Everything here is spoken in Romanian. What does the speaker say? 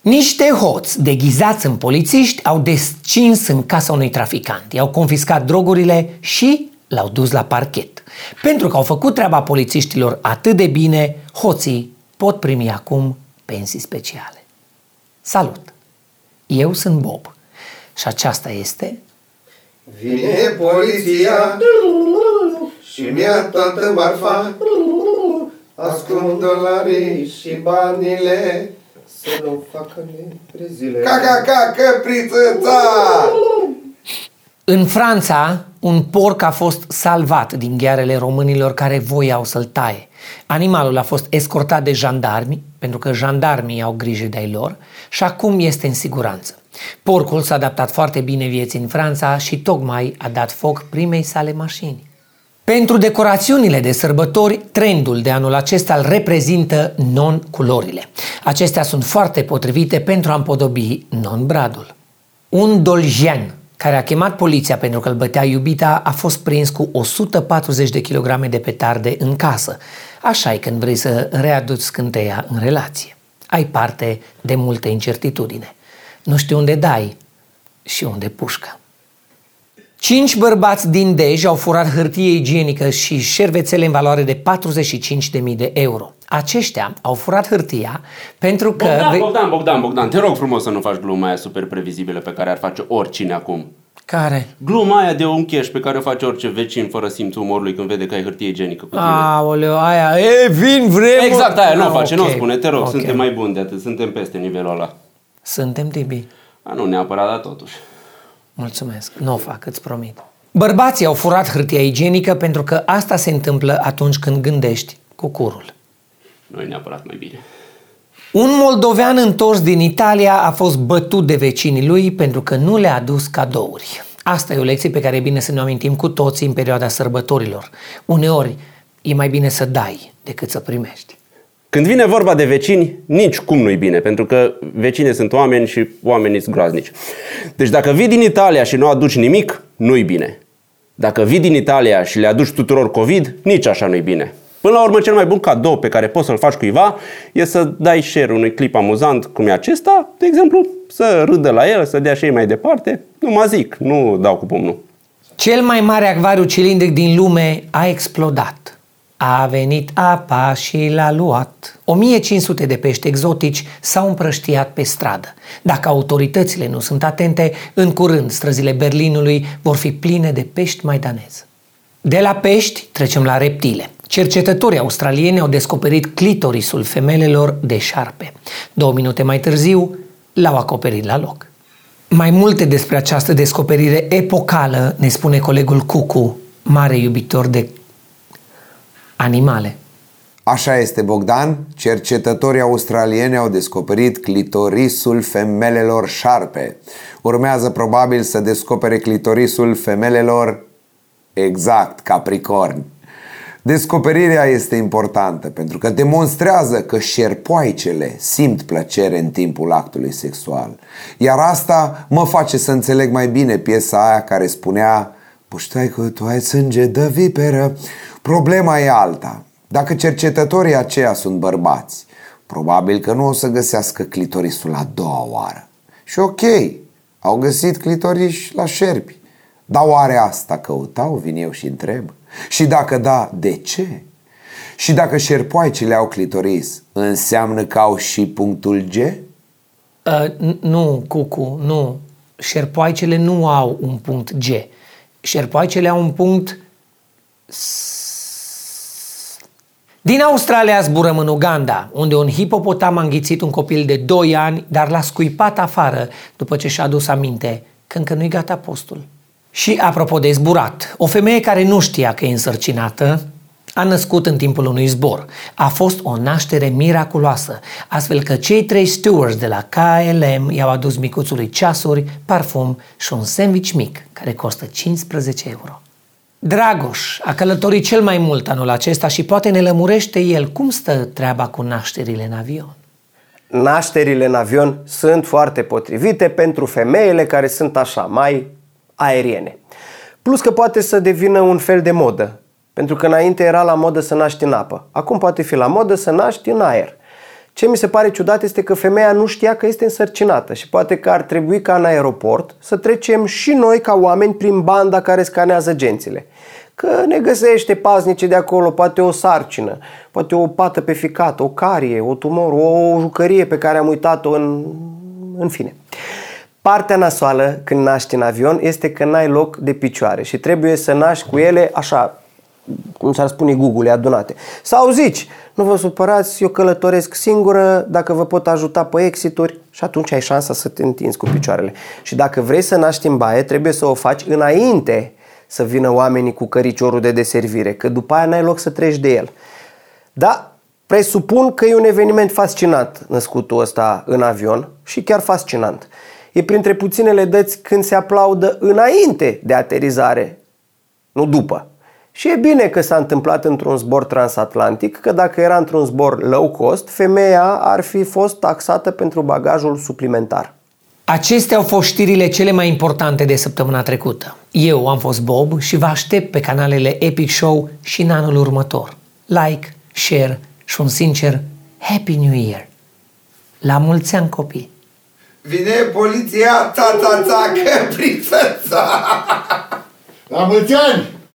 Niște hoți deghizați în polițiști au descins în casa unui traficant, i-au confiscat drogurile și l-au dus la parchet. Pentru că au făcut treaba polițiștilor atât de bine, hoții pot primi acum pensii speciale. Salut! Eu sunt Bob și aceasta este... Vine poliția și mi-a toată marfa, ascund dolarii și banile, să nu facă neprezile. Caca, caca, căprițăța! În Franța, un porc a fost salvat din ghearele românilor care voiau să-l taie. Animalul a fost escortat de jandarmi, pentru că jandarmii au grijă de ai lor, și acum este în siguranță. Porcul s-a adaptat foarte bine vieții în Franța și tocmai a dat foc primei sale mașini. Pentru decorațiunile de sărbători, trendul de anul acesta îl reprezintă non-culorile. Acestea sunt foarte potrivite pentru a împodobi non-bradul. Un doljean care a chemat poliția pentru că îl bătea iubita, a fost prins cu 140 de kilograme de petarde în casă. așa e când vrei să readuci scânteia în relație. Ai parte de multe incertitudine. Nu știu unde dai și unde pușcă. Cinci bărbați din Dej au furat hârtie igienică și șervețele în valoare de 45.000 de euro. Aceștia au furat hârtia pentru că... Bogdan, Bogdan, Bogdan, Bogdan, te rog frumos să nu faci gluma aia super previzibilă pe care ar face oricine acum. Care? Gluma aia de un cash pe care o face orice vecin fără simțul umorului când vede că ai hârtie igienică cu tine. Aoleu, aia, e, vin vremuri. Exact, aia nu o Ah, face, ok. nu o spune, te rog, Ok. suntem mai buni de atât, suntem peste nivelul ăla. Suntem, Tibi. A, nu neapărat, dar totuși. Mulțumesc, nu o fac, îți promit. Bărbații au furat hârtia igienică pentru că asta se întâmplă atunci când gândești cu curul. Nu e neapărat mai bine. Un moldovean întors din Italia a fost bătut de vecinii lui pentru că nu le-a adus cadouri. Asta e o lecție pe care e bine să ne amintim cu toții în perioada sărbătorilor. Uneori e mai bine să dai decât să primești. Când vine vorba de vecini, nici cum nu-i bine, pentru că vecinii sunt oameni și oamenii sunt groaznici. Deci dacă vii din Italia și nu aduci nimic, nu-i bine. Dacă vii din Italia și le aduci tuturor COVID, nici așa nu-i bine. Până la urmă, cel mai bun cadou pe care poți să-l faci cuiva e să dai share unui clip amuzant cum e acesta, de exemplu, să râdă la el, să dea și ei mai departe. Nu mă zic, nu dau cu pumnul. Cel mai mare acvariu cilindric din lume a explodat. A venit apa și l-a luat. 1500 de pești exotici s-au împrăștiat pe stradă. Dacă autoritățile nu sunt atente, în curând străzile Berlinului vor fi pline de pești maidanez. De la pești trecem la reptile. Cercetătorii australieni au descoperit clitorisul femelelor de șarpe. Două minute mai târziu, l-au acoperit la loc. Mai multe despre această descoperire epocală ne spune colegul Cucu, mare iubitor de animale. Așa este, Bogdan. Cercetătorii australieni au descoperit clitorisul femelelor șarpe. Urmează probabil să descopere clitorisul femelelor exact capricorni. Descoperirea este importantă pentru că demonstrează că șerpoaicele simt plăcere în timpul actului sexual. Iar asta mă face să înțeleg mai bine piesa aia care spunea Puștai că tu ai sânge de viperă. Problema e alta. Dacă cercetătorii aceia sunt bărbați, probabil că nu o să găsească clitorisul a doua oară. Și ok, au găsit clitoris la șerpi. Dar oare asta căutau, vin eu și întreb? Și dacă da, de ce? Și dacă șerpoaicele au clitoris, înseamnă că au și punctul G? Uh, n- nu, Cucu, nu. Șerpoaicele nu au un punct G. Șerpoaicele au un punct S. Din Australia zburăm în Uganda, unde un hipopotam a înghițit un copil de 2 ani, dar l-a scuipat afară după ce și-a adus aminte că încă nu-i gata postul. Și apropo de zburat, o femeie care nu știa că e însărcinată a născut în timpul unui zbor. A fost o naștere miraculoasă, astfel că cei trei stewards de la KLM i-au adus micuțului ceasuri, parfum și un sandwich mic, care costă 15 euro. Dragoș a călătorit cel mai mult anul acesta și poate ne lămurește el cum stă treaba cu nașterile în avion. Nașterile în avion sunt foarte potrivite pentru femeile care sunt așa, mai aeriene. Plus că poate să devină un fel de modă, pentru că înainte era la modă să naști în apă. Acum poate fi la modă să naști în aer. Ce mi se pare ciudat este că femeia nu știa că este însărcinată și poate că ar trebui ca în aeroport să trecem și noi ca oameni prin banda care scanează gențile. Că ne găsește paznice de acolo, poate o sarcină, poate o pată pe ficat, o carie, o tumor, o jucărie pe care am uitat-o în, în fine. Partea nasoală când naști în avion este că n-ai loc de picioare și trebuie să naști cu ele așa, cum s-ar spune Google, adunate. Sau zici, nu vă supărați, eu călătoresc singură, dacă vă pot ajuta pe exituri și atunci ai șansa să te întinzi cu picioarele. Și dacă vrei să naști în baie, trebuie să o faci înainte să vină oamenii cu căriciorul de deservire, că după aia n-ai loc să treci de el. Da, presupun că e un eveniment fascinant născutul ăsta în avion și chiar fascinant. E printre puținele dăți când se aplaudă înainte de aterizare, nu după. Și e bine că s-a întâmplat într-un zbor transatlantic, că dacă era într-un zbor low cost, femeia ar fi fost taxată pentru bagajul suplimentar. Acestea au fost știrile cele mai importante de săptămâna trecută. Eu am fost Bob și vă aștept pe canalele Epic Show și în anul următor. Like, share și un sincer Happy New Year! La mulți ani, copii! Vine poliția, ta, ta, ta, că prințesa! La mulți ani!